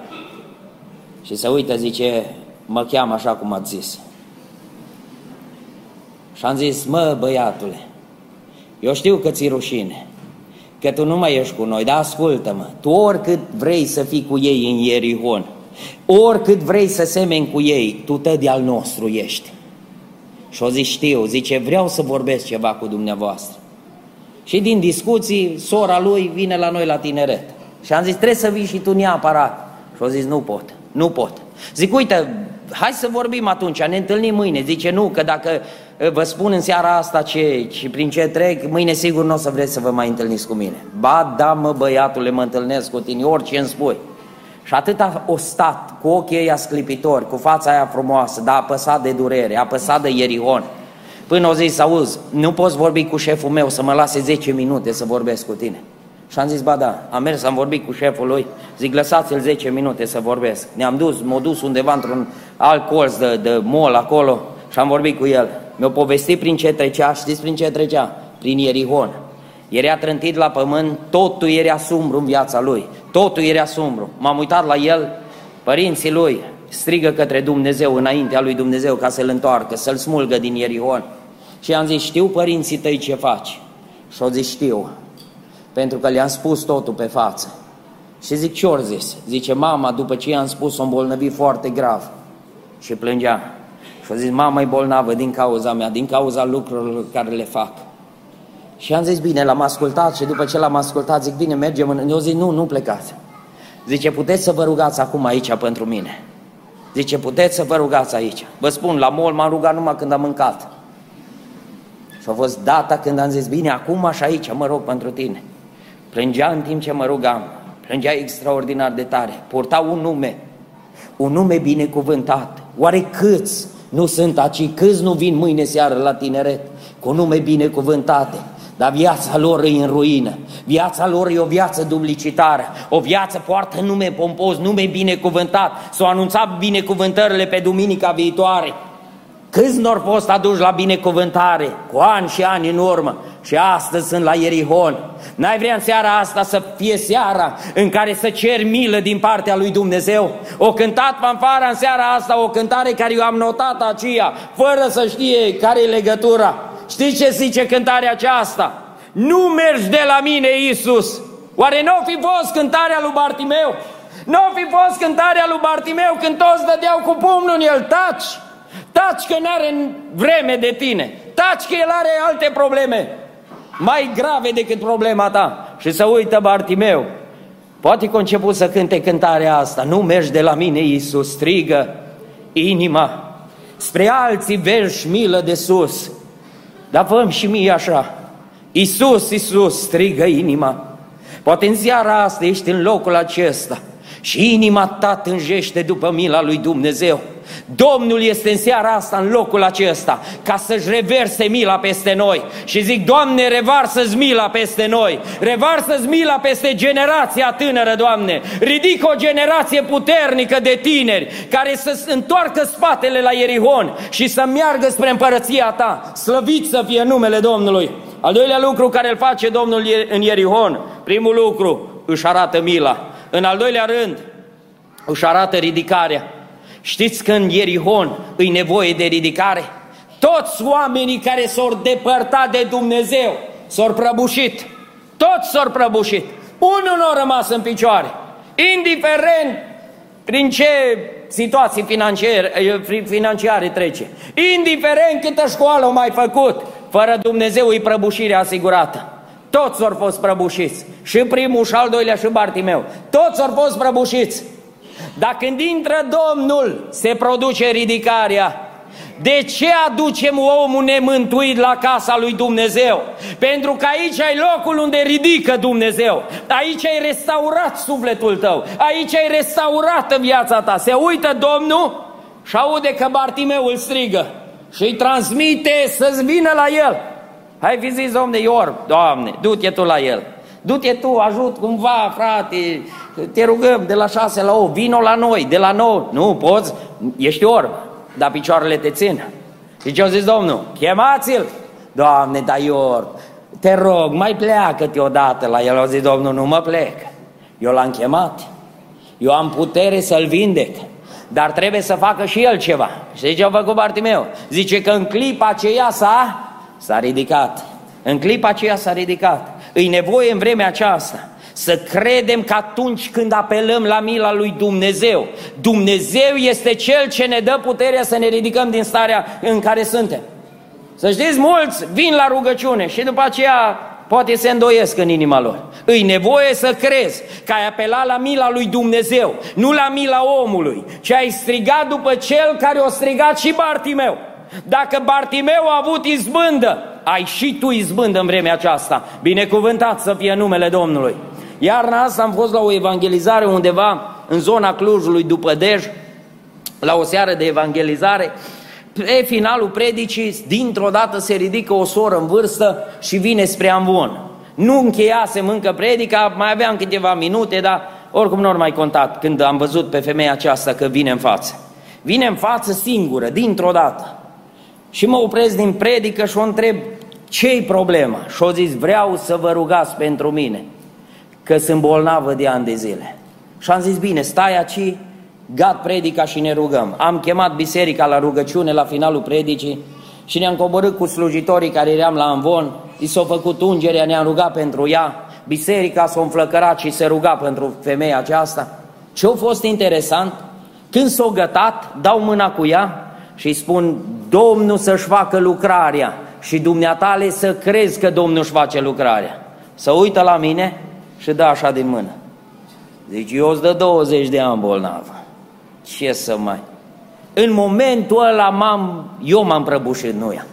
Și se uită, zice, mă cheamă așa cum ați zis. Și am zis, mă, băiatule, eu știu că ți rușine, că tu nu mai ești cu noi, dar ascultă-mă, tu oricât vrei să fii cu ei în Ierihon, oricât vrei să semeni cu ei, tu tă de al nostru ești. Și o zic, știu, zice, vreau să vorbesc ceva cu dumneavoastră. Și din discuții, sora lui vine la noi la tineret. Și am zis, trebuie să vii și tu neapărat. Și o zis, nu pot, nu pot. Zic, uite, hai să vorbim atunci, ne întâlnim mâine. Zice, nu, că dacă vă spun în seara asta ce și prin ce trec, mâine sigur nu o să vreți să vă mai întâlniți cu mine. Ba, da, mă, băiatule, mă întâlnesc cu tine, orice îmi spui. Și atât a o stat, cu ochii ei sclipitori, cu fața aia frumoasă, dar apăsat de durere, apăsat de ierihon. Până o zis, auzi, nu poți vorbi cu șeful meu să mă lase 10 minute să vorbesc cu tine. Și am zis, ba da, am mers, am vorbit cu șeful lui, zic, lăsați-l 10 minute să vorbesc. Ne-am dus, m-a dus undeva într-un alt colț de, de mall acolo și am vorbit cu el. Mi-a povestit prin ce trecea, știți prin ce trecea? Prin Ierihon. Era trântit la pământ, totul era sumbru în viața lui, totul era sumbru. M-am uitat la el, părinții lui strigă către Dumnezeu înaintea lui Dumnezeu ca să-l întoarcă, să-l smulgă din Ierihon. Și am zis, știu părinții tăi ce faci? Și au zis, știu, pentru că le-am spus totul pe față. Și zic, ce ori zis? Zice, mama, după ce i-am spus, o îmbolnăvi foarte grav. Și plângea. Și a zis, mama e bolnavă din cauza mea, din cauza lucrurilor care le fac. Și am zis, bine, l-am ascultat și după ce l-am ascultat, zic, bine, mergem. În... Eu zic, nu, nu plecați. Zice, puteți să vă rugați acum aici pentru mine. Zice, puteți să vă rugați aici. Vă spun, la mol m-am rugat numai când am mâncat. Și a fost data când am zis, bine, acum și aici mă rog pentru tine. Plângea în timp ce mă rugam, plângea extraordinar de tare, purta un nume, un nume binecuvântat. Oare câți nu sunt aici, câți nu vin mâine seară la tineret cu nume binecuvântate, dar viața lor e în ruină, viața lor e o viață duplicitară, o viață poartă nume pompos, nume binecuvântat, s-au anunțat binecuvântările pe duminica viitoare, Câți nor fost aduși la binecuvântare cu ani și ani în urmă și astăzi sunt la Ierihon. N-ai vrea în seara asta să fie seara în care să cer milă din partea lui Dumnezeu? O cântat fanfara în seara asta, o cântare care eu am notat aceea, fără să știe care e legătura. Știți ce zice cântarea aceasta? Nu mergi de la mine, Iisus. Oare nu fi fost cântarea lui Bartimeu? Nu fi fost cântarea lui Bartimeu când toți dădeau cu pumnul în el, taci! Taci că n-are vreme de tine. Taci că el are alte probleme mai grave decât problema ta. Și să uită Bartimeu. Poate că a început să cânte cântarea asta. Nu mergi de la mine, Iisus, strigă inima. Spre alții verși milă de sus. Dar făm și mie așa. Iisus, Iisus, strigă inima. Poate în ziara asta ești în locul acesta și inima ta tânjește după mila lui Dumnezeu. Domnul este în seara asta, în locul acesta, ca să-și reverse mila peste noi. Și zic, Doamne, revarsă-ți mila peste noi, revarsă-ți mila peste generația tânără, Doamne. Ridică o generație puternică de tineri care să întoarcă spatele la Ierihon și să meargă spre împărăția Ta. Slăvit să fie numele Domnului. Al doilea lucru care îl face Domnul în Ierihon, primul lucru, își arată mila. În al doilea rând, își arată ridicarea. Știți că în Ierihon îi nevoie de ridicare? Toți oamenii care s-au depărtat de Dumnezeu s-au prăbușit. Toți s-au prăbușit. Unul nu a rămas în picioare. Indiferent prin ce situații financiare, financiare trece. Indiferent câtă școală au mai făcut, fără Dumnezeu îi prăbușirea asigurată. Toți au fost prăbușiți. Și primul, și al doilea, și Bartimeu. Toți au fost prăbușiți. Dar când intră Domnul, se produce ridicarea. De ce aducem omul nemântuit la casa lui Dumnezeu? Pentru că aici ai locul unde ridică Dumnezeu. Aici ai restaurat sufletul tău. Aici ai restaurat viața ta. Se uită Domnul și aude că Bartimeu îl strigă și îi transmite să-ți vină la el. Hai fi zis, Domne, Ior, Doamne, du-te tu la el. Du-te tu, ajut cumva, frate, te rugăm de la șase la 8, vino la noi, de la 9. Nu, poți, ești orb, dar picioarele te țin. Și ce-a zis Domnul? Chemați-l! Doamne, da Ior, te rog, mai pleacă-te odată la el. A zis Domnul, nu mă plec. Eu l-am chemat. Eu am putere să-l vindec. Dar trebuie să facă și el ceva. Și ce a făcut Bartimeu? Zice că în clipa aceea s-a, s-a ridicat. În clipa aceea s-a ridicat. E nevoie în vremea aceasta să credem că atunci când apelăm la mila lui Dumnezeu, Dumnezeu este Cel ce ne dă puterea să ne ridicăm din starea în care suntem. Să știți, mulți vin la rugăciune și după aceea poate se îndoiesc în inima lor. Îi nevoie să crezi că ai apelat la mila lui Dumnezeu, nu la mila omului, ci ai strigat după cel care o strigat și Bartimeu. Dacă Bartimeu a avut izbândă, ai și tu izbândă în vremea aceasta. Binecuvântat să fie numele Domnului. Iarna asta am fost la o evangelizare undeva în zona Clujului după Dej, la o seară de evangelizare. Pe finalul predicii, dintr-o dată se ridică o soră în vârstă și vine spre Amvon. Nu încheiasem încă predica, mai aveam câteva minute, dar oricum nu mai contat când am văzut pe femeia aceasta că vine în față. Vine în față singură, dintr-o dată. Și mă opresc din predică și o întreb, ce-i problema? Și o zis, vreau să vă rugați pentru mine că sunt bolnavă de ani de zile. Și am zis, bine, stai aici, gat predica și ne rugăm. Am chemat biserica la rugăciune la finalul predicii și ne-am coborât cu slujitorii care eram la Anvon, i s-a făcut ungerea, ne-am rugat pentru ea, biserica s-a înflăcărat și se ruga pentru femeia aceasta. Ce a fost interesant, când s-a gătat, dau mâna cu ea și îi spun, Domnul să-și facă lucrarea și dumneatale să crezi că Domnul își face lucrarea. Să uită la mine și dă așa din mână. Deci eu îți dă 20 de ani bolnavă. Ce să mai... În momentul ăla m-am, eu m-am prăbușit, nu ea.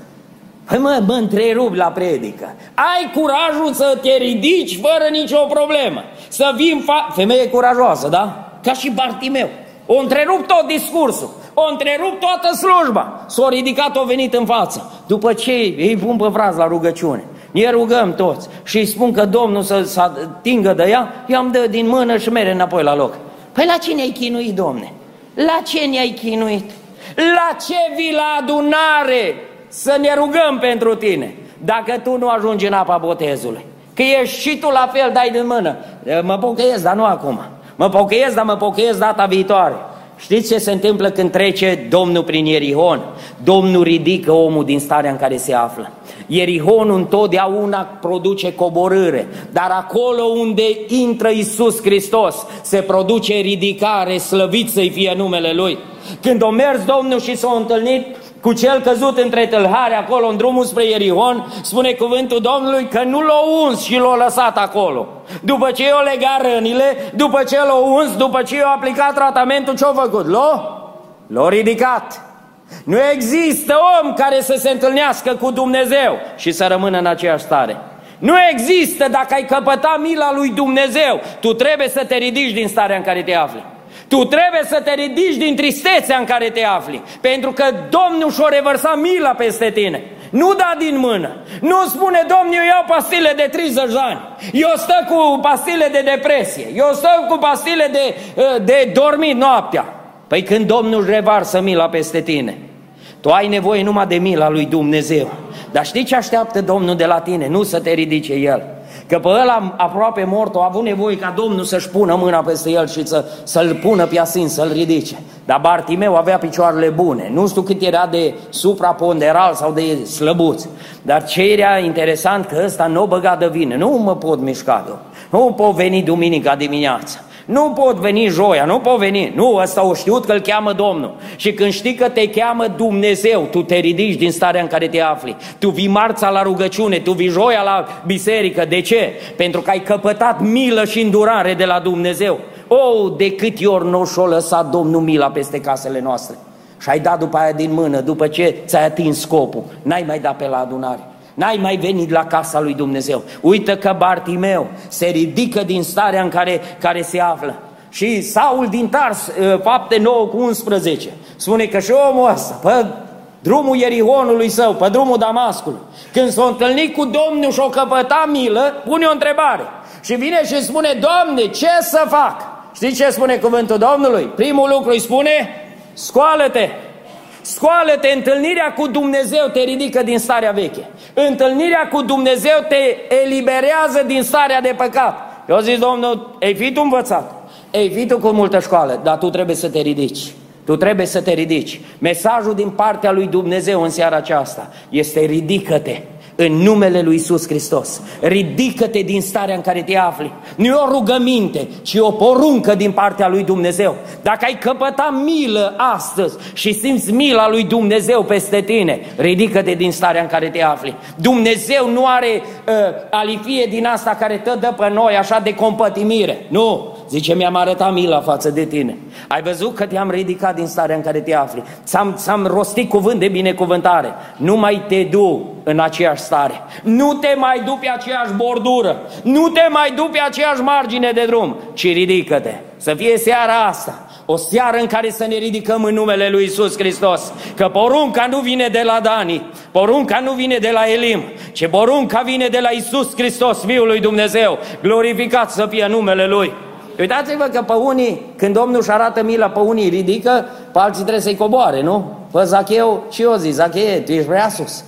Păi mă, mă întrerup la predică. Ai curajul să te ridici fără nicio problemă. Să vin fa... Femeie curajoasă, da? Ca și Bartimeu. O întrerup tot discursul. O întrerup toată slujba. S-a ridicat, o venit în față. După ce îi pun pe fraz la rugăciune. Ne rugăm toți și îi spun că Domnul să, să atingă de ea, i-am dă din mână și mere înapoi la loc. Păi la cine ai chinuit, Domne? La ce ne-ai chinuit? La ce vii la adunare să ne rugăm pentru tine? Dacă tu nu ajungi în apa botezului. Că ești și tu la fel, dai din mână. Mă pocăiesc, dar nu acum. Mă pocăiesc, dar mă pocăiesc data viitoare. Știți ce se întâmplă când trece Domnul prin Ierihon? Domnul ridică omul din starea în care se află. Ierihonul întotdeauna produce coborâre, dar acolo unde intră Isus Hristos se produce ridicare, slăvit să-i fie numele Lui. Când o mers Domnul și s-a întâlnit cu cel căzut între tâlhare acolo în drumul spre Ierihon, spune cuvântul Domnului că nu l-a uns și l-a lăsat acolo. După ce i-a legat rănile, după ce l-a uns, după ce i-a aplicat tratamentul, ce-a făcut? L-a? L-a ridicat. Nu există om care să se întâlnească cu Dumnezeu și să rămână în aceeași stare. Nu există dacă ai căpăta mila lui Dumnezeu, tu trebuie să te ridici din starea în care te afli. Tu trebuie să te ridici din tristețea în care te afli, pentru că Domnul și-o revărsa mila peste tine. Nu da din mână. Nu spune, Domnul, eu iau pastile de 30 de ani. Eu stau cu pastile de depresie. Eu stau cu pastile de, de dormit noaptea. Păi când Domnul își revarsă mila peste tine, tu ai nevoie numai de mila lui Dumnezeu. Dar știi ce așteaptă Domnul de la tine? Nu să te ridice El. Că pe ăla aproape mort a avut nevoie ca Domnul să-și pună mâna peste el și să, să-l pună pe asin, să-l ridice. Dar Bartimeu avea picioarele bune. Nu știu cât era de supraponderal sau de slăbuț. Dar ce era interesant că ăsta nu o băga de vină. Nu mă pot mișca, nu pot veni duminica dimineața. Nu pot veni joia, nu pot veni. Nu, ăsta o știut că îl cheamă Domnul. Și când știi că te cheamă Dumnezeu, tu te ridici din starea în care te afli. Tu vii marța la rugăciune, tu vii joia la biserică. De ce? Pentru că ai căpătat milă și îndurare de la Dumnezeu. Oh, de câte ori nu și-o lăsat Domnul mila peste casele noastre. Și ai dat după aia din mână, după ce ți-ai atins scopul. N-ai mai dat pe la adunare. N-ai mai venit la casa lui Dumnezeu. Uită că Bartimeu se ridică din starea în care, care se află. Și Saul din Tars, ă, fapte 9 cu 11, spune că și omul ăsta, pe drumul Ierihonului său, pe drumul Damascului, când s-a întâlnit cu Domnul și o căpăta milă, pune o întrebare. Și vine și spune, Doamne, ce să fac? Știi ce spune cuvântul Domnului? Primul lucru îi spune, scoală-te, Scoală-te, întâlnirea cu Dumnezeu te ridică din starea veche. Întâlnirea cu Dumnezeu te eliberează din starea de păcat. Eu zic, Domnul, ei fi tu învățat, ei fi tu cu multă școală, dar tu trebuie să te ridici. Tu trebuie să te ridici. Mesajul din partea lui Dumnezeu în seara aceasta este ridică-te în numele lui Isus Hristos. Ridică-te din starea în care te afli. Nu e o rugăminte, ci o poruncă din partea lui Dumnezeu. Dacă ai căpăta milă astăzi și simți mila lui Dumnezeu peste tine, ridică-te din starea în care te afli. Dumnezeu nu are uh, alifie din asta care te dă pe noi așa de compătimire. Nu, Zice, mi-am arătat mila față de tine. Ai văzut că te-am ridicat din starea în care te afli. Ți-am, ți-am rostit cuvânt de binecuvântare. Nu mai te du în aceeași stare. Nu te mai du pe aceeași bordură. Nu te mai du pe aceeași margine de drum, ci ridică-te. Să fie seara asta o seară în care să ne ridicăm în numele Lui Isus Hristos. Că porunca nu vine de la Dani, porunca nu vine de la Elim, ci porunca vine de la Isus Hristos, Fiul lui Dumnezeu. Glorificat să fie numele Lui. Uitați-vă că pe unii, când Domnul își arată mila, pe unii ridică, pe alții trebuie să-i coboare, nu? Pe Zacheu și eu zic, Zacheu, tu ești prea sus.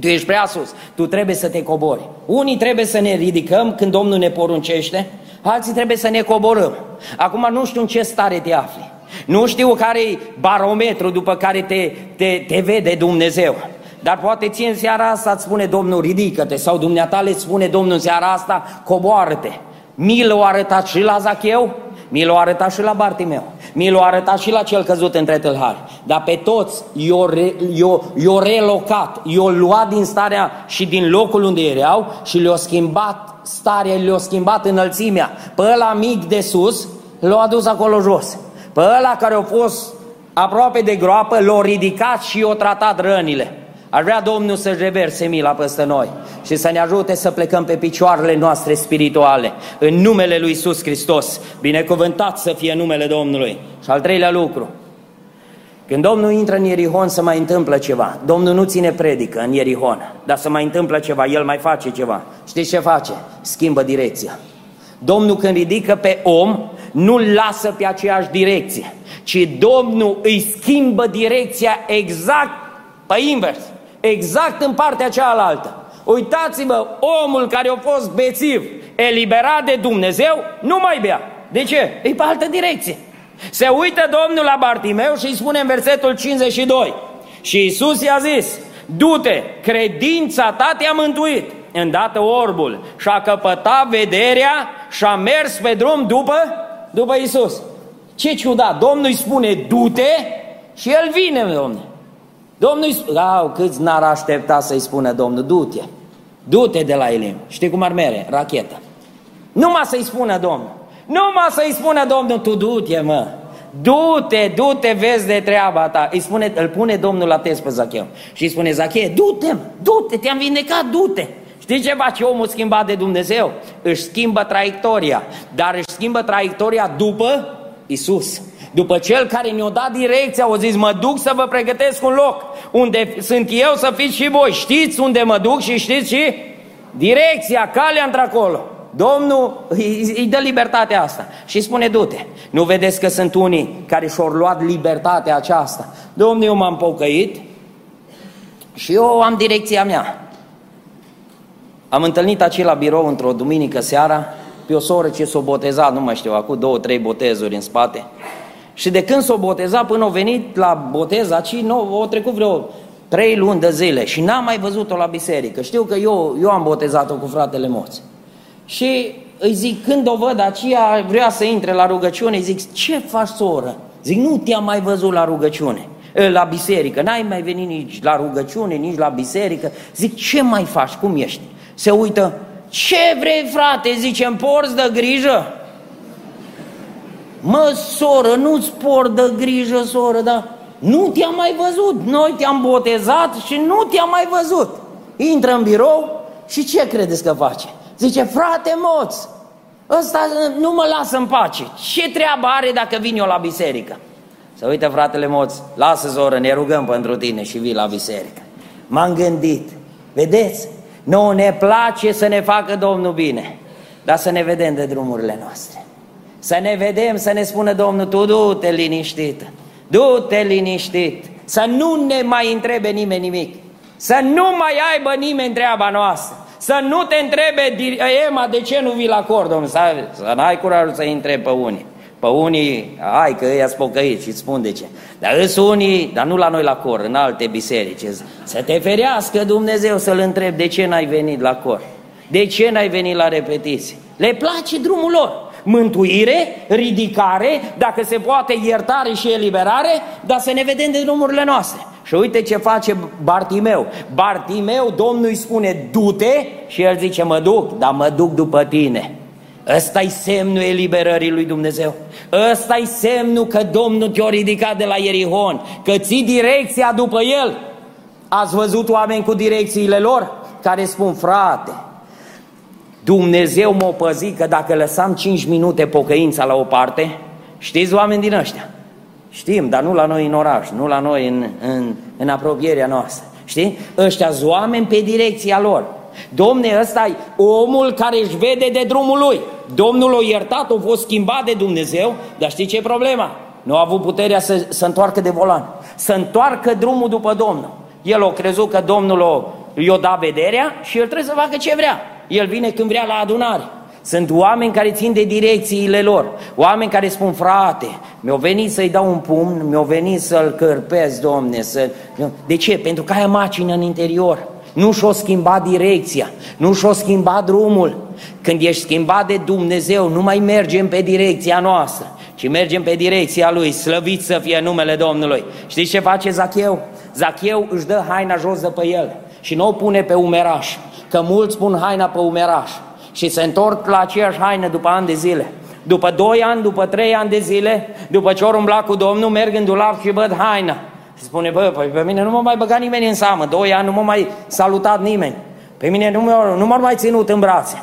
Tu ești prea sus, tu trebuie să te cobori. Unii trebuie să ne ridicăm când Domnul ne poruncește, alții trebuie să ne coborâm. Acum nu știu în ce stare te afli. Nu știu care e barometru după care te, te, te vede Dumnezeu. Dar poate ție în seara asta îți spune Domnul ridică-te sau dumneata le spune Domnul în seara asta coboară-te. Mi l-a arătat și la Zacheu, mi l-a arătat și la Bartimeu, mi l-a arătat și la cel căzut între tâlhari. Dar pe toți i-o, re, i-o, i-o relocat, i-o luat din starea și din locul unde erau și le-o schimbat starea, le-o schimbat înălțimea. Pe ăla mic de sus, l-a adus acolo jos. Pe ăla care a fost aproape de groapă, l-a ridicat și i-a tratat rănile. Ar vrea Domnul să-și reverse mila peste noi și să ne ajute să plecăm pe picioarele noastre spirituale, în numele Lui Iisus Hristos. Binecuvântat să fie numele Domnului. Și al treilea lucru, când Domnul intră în Ierihon să mai întâmplă ceva, Domnul nu ține predică în Ierihon, dar să mai întâmplă ceva, El mai face ceva. Știți ce face? Schimbă direcția. Domnul când ridică pe om, nu-l lasă pe aceeași direcție, ci Domnul îi schimbă direcția exact pe invers exact în partea cealaltă. Uitați-vă, omul care a fost bețiv, eliberat de Dumnezeu, nu mai bea. De ce? E pe altă direcție. Se uită Domnul la Bartimeu și îi spune în versetul 52. Și Isus i-a zis, du-te, credința ta te-a mântuit. Îndată orbul și-a căpătat vederea și a mers pe drum după, după Isus. Ce ciudat, Domnul îi spune, du-te și el vine, Domnul. Domnul îi spune, au, câți n-ar aștepta să-i spună Domnul, du-te, du-te de la Elim. Știi cum ar mere? Rachetă. Numai să-i spună Domnul. Numai să-i spună Domnul, tu du-te, mă. Du-te, du-te, vezi de treaba ta. Îi spune, îl pune Domnul la test pe Zacheu. Și îi spune, Zacheu, du-te, du-te, te-am vindecat, du-te. Știi ce face omul schimbat de Dumnezeu? Își schimbă traiectoria, dar își schimbă traiectoria după Isus. După cel care ne-a dat direcția, au zis, mă duc să vă pregătesc un loc unde sunt eu să fiți și voi. Știți unde mă duc și știți și direcția, calea într-acolo. Domnul îi, îi dă libertatea asta și spune, du-te. Nu vedeți că sunt unii care și-au luat libertatea aceasta. Domnul, eu m-am pocăit și eu am direcția mea. Am întâlnit aici la birou într-o duminică seara pe o soră ce s-o botezat, nu mai știu, acum două, trei botezuri în spate. Și de când s-o boteza până au venit la botez, aci nu, au trecut vreo trei luni de zile și n-am mai văzut-o la biserică. Știu că eu, eu am botezat-o cu fratele Moț. Și îi zic, când o văd aceea, vrea să intre la rugăciune, îi zic, ce faci, soră? Zic, nu te-am mai văzut la rugăciune, la biserică, n-ai mai venit nici la rugăciune, nici la biserică. Zic, ce mai faci, cum ești? Se uită, ce vrei, frate? Zice, îmi porți de grijă? Mă, soră, nu-ți por de grijă, soră, dar nu te-am mai văzut. Noi te-am botezat și nu te-am mai văzut. Intră în birou și ce credeți că face? Zice, frate moț, ăsta nu mă lasă în pace. Ce treabă are dacă vin eu la biserică? Să uite, fratele moț, lasă zoră, ne rugăm pentru tine și vii la biserică. M-am gândit, vedeți, nouă ne place să ne facă Domnul bine, dar să ne vedem de drumurile noastre. Să ne vedem, să ne spună Domnul, tu du-te liniștit, du-te liniștit, să nu ne mai întrebe nimeni nimic, să nu mai aibă nimeni treaba noastră, să nu te întrebe Ema de ce nu vii la cor, Domnul, să, să n-ai curajul să-i întrebi pe unii. Pe unii, hai că ăia spocăiți și spun de ce. Dar îs unii, dar nu la noi la cor, în alte biserici. Să te ferească Dumnezeu să-L întreb de ce n-ai venit la cor. De ce n-ai venit la repetiții? Le place drumul lor. Mântuire, ridicare, dacă se poate iertare și eliberare, dar să ne vedem de drumurile noastre. Și uite ce face Bartimeu. Bartimeu, Domnul îi spune, du-te și el zice, mă duc, dar mă duc după tine. ăsta e semnul eliberării lui Dumnezeu. ăsta e semnul că Domnul te-a ridicat de la Ierihon, că ții direcția după el. Ați văzut oameni cu direcțiile lor care spun, frate, Dumnezeu m-a păzit că dacă lăsam 5 minute pocăința la o parte, știți oameni din ăștia, știm, dar nu la noi în oraș, nu la noi în, în, în apropierea noastră, știi? Ăștia oameni pe direcția lor. Domne, ăsta e omul care își vede de drumul lui. Domnul l-a iertat, a fost schimbat de Dumnezeu, dar știi ce e problema? Nu a avut puterea să, să întoarcă de volan, să întoarcă drumul după Domnul. El a crezut că Domnul i-a dat vederea și el trebuie să facă ce vrea. El vine când vrea la adunare. Sunt oameni care țin de direcțiile lor, oameni care spun, frate, mi-au venit să-i dau un pumn, mi-au venit să-l cărpesc, domne, să... De ce? Pentru că aia macină în interior. Nu și-o schimba direcția, nu și-o schimba drumul. Când ești schimbat de Dumnezeu, nu mai mergem pe direcția noastră, ci mergem pe direcția Lui, slăvit să fie numele Domnului. Știți ce face Zacheu? Zacheu își dă haina jos de pe el și nu o pune pe umeraș, că mulți pun haina pe umeraș și se întorc la aceeași haină după ani de zile. După doi ani, după trei ani de zile, după ce ori umbla cu Domnul, merg în dulap și văd haina. Și spune, bă, păi pe mine nu mă mai băga nimeni în seamă, doi ani nu mă mai salutat nimeni. Pe mine nu m-a, nu m-a mai ținut în brațe.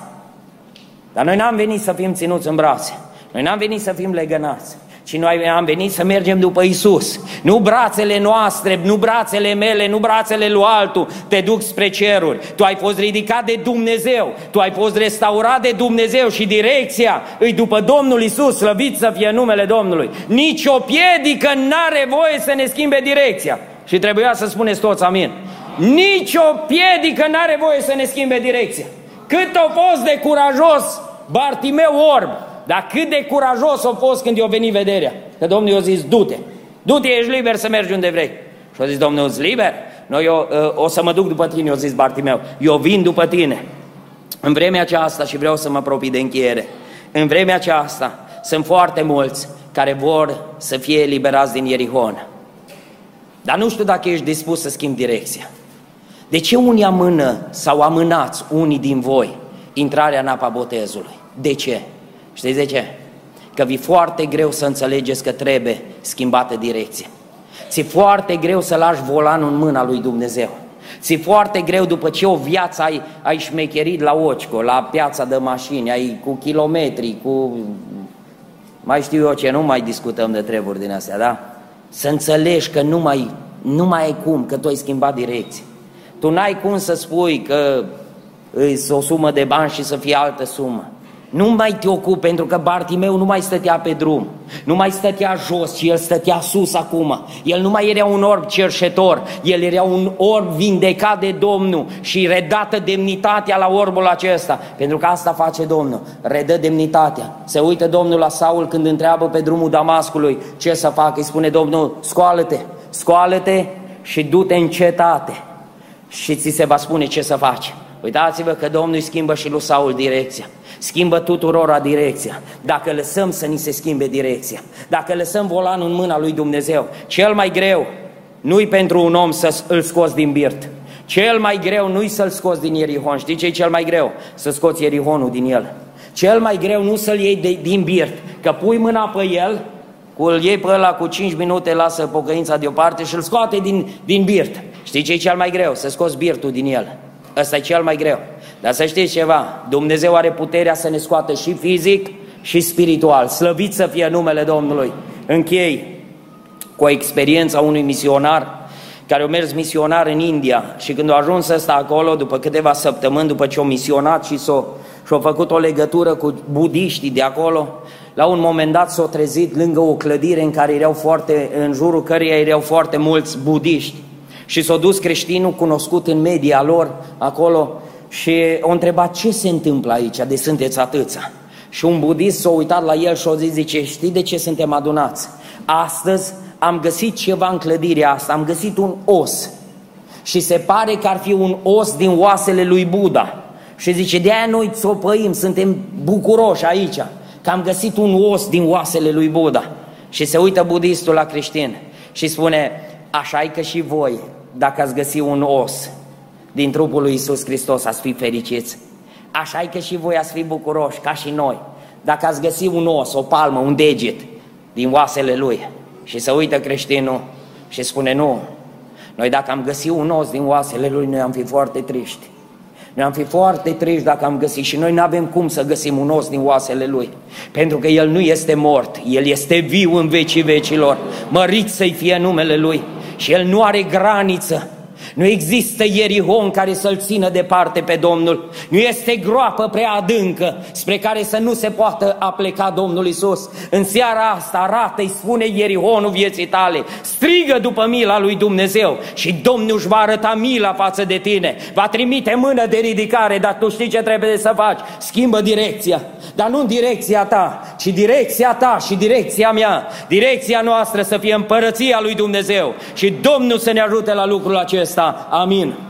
Dar noi n-am venit să fim ținuți în brațe. Noi n-am venit să fim legănați ci noi am venit să mergem după Isus. Nu brațele noastre, nu brațele mele, nu brațele lui altul te duc spre ceruri. Tu ai fost ridicat de Dumnezeu, tu ai fost restaurat de Dumnezeu și direcția îi după Domnul Isus, slăvit să fie numele Domnului. Nici o piedică n-are voie să ne schimbe direcția. Și trebuia să spuneți toți amin. Nici o piedică n-are voie să ne schimbe direcția. Cât a fost de curajos Bartimeu Orb, dar cât de curajos a fost când i-a venit vederea. Că Domnul i-a zis, du-te, du-te, ești liber să mergi unde vrei. Și a zis, Domnul, ești liber? Noi eu, ă, o să mă duc după tine, a zis Bartimeu, eu vin după tine. În vremea aceasta, și vreau să mă apropii de încheiere, în vremea aceasta sunt foarte mulți care vor să fie eliberați din Ierihon. Dar nu știu dacă ești dispus să schimbi direcția. De ce unii amână sau amânați unii din voi intrarea în apa botezului? De ce? Știți de ce? Că vi foarte greu să înțelegeți că trebuie schimbată direcție. Ți foarte greu să lași volanul în mâna lui Dumnezeu. Ți foarte greu după ce o viață ai, ai șmecherit la Occo, la piața de mașini, ai cu kilometri, cu... Mai știu eu ce, nu mai discutăm de treburi din astea, da? Să înțelegi că nu mai, nu mai ai cum, că tu ai schimbat direcție. Tu n-ai cum să spui că îți o sumă de bani și să fie altă sumă. Nu mai te ocupi pentru că Bartimeu nu mai stătea pe drum, nu mai stătea jos, ci el stătea sus acum. El nu mai era un orb cerșetor, el era un orb vindecat de Domnul și redată demnitatea la orbul acesta, pentru că asta face Domnul, redă demnitatea. Se uită Domnul la Saul când întreabă pe drumul Damascului ce să facă, îi spune Domnul, scoală-te, scoală-te și du-te în cetate și ți se va spune ce să faci. Uitați-vă că Domnul îi schimbă și lui Saul direcția. Schimbă tuturora direcția. Dacă lăsăm să ni se schimbe direcția, dacă lăsăm volanul în mâna lui Dumnezeu, cel mai greu nu-i pentru un om să îl scoți din birt. Cel mai greu nu-i să-l scoți din Ierihon. Știi ce e cel mai greu? Să scoți Ierihonul din el. Cel mai greu nu să-l iei de, din birt, că pui mâna pe el, cu îl iei pe ăla cu 5 minute, lasă pocăința deoparte și îl scoate din, din birt. Știi ce e cel mai greu? Să scoți birtul din el. Ăsta e cel mai greu. Dar să știți ceva, Dumnezeu are puterea să ne scoată și fizic și spiritual. Slăvit să fie numele Domnului. Închei cu experiența unui misionar care a mers misionar în India și când a ajuns ăsta acolo, după câteva săptămâni, după ce a misionat și s-a, și-a făcut o legătură cu budiștii de acolo, la un moment dat s-a trezit lângă o clădire în care erau foarte, în jurul căreia erau foarte mulți budiști. Și s-a dus creștinul cunoscut în media lor acolo și o întrebat ce se întâmplă aici, de sunteți atâția. Și un budist s-a uitat la el și a zis, zice, știi de ce suntem adunați? Astăzi am găsit ceva în clădirea asta, am găsit un os. Și se pare că ar fi un os din oasele lui Buddha. Și zice, de aia noi țopăim, suntem bucuroși aici, că am găsit un os din oasele lui Buddha. Și se uită budistul la creștin și spune, așa e că și voi, dacă ați găsi un os din trupul lui Isus Hristos, ați fi fericiți. Așa e că și voi ați fi bucuroși, ca și noi. Dacă ați găsi un os, o palmă, un deget din oasele lui și se uită creștinul și spune, nu, noi dacă am găsit un os din oasele lui, noi am fi foarte triști. Noi am fi foarte triști dacă am găsit și noi nu avem cum să găsim un os din oasele lui. Pentru că el nu este mort, el este viu în vecii vecilor. Mărit să-i fie numele lui și el nu are graniță. Nu există ierihon care să-l țină departe pe Domnul. Nu este groapă prea adâncă spre care să nu se poată apleca Domnul Isus. În seara asta arată, îi spune ierihonul vieții tale, strigă după mila lui Dumnezeu și Domnul își va arăta mila față de tine. Va trimite mână de ridicare, dar tu știi ce trebuie să faci? Schimbă direcția. Dar nu în direcția ta, ci direcția ta și direcția mea. Direcția noastră să fie împărăția lui Dumnezeu și Domnul să ne ajute la lucrul acesta. Amin.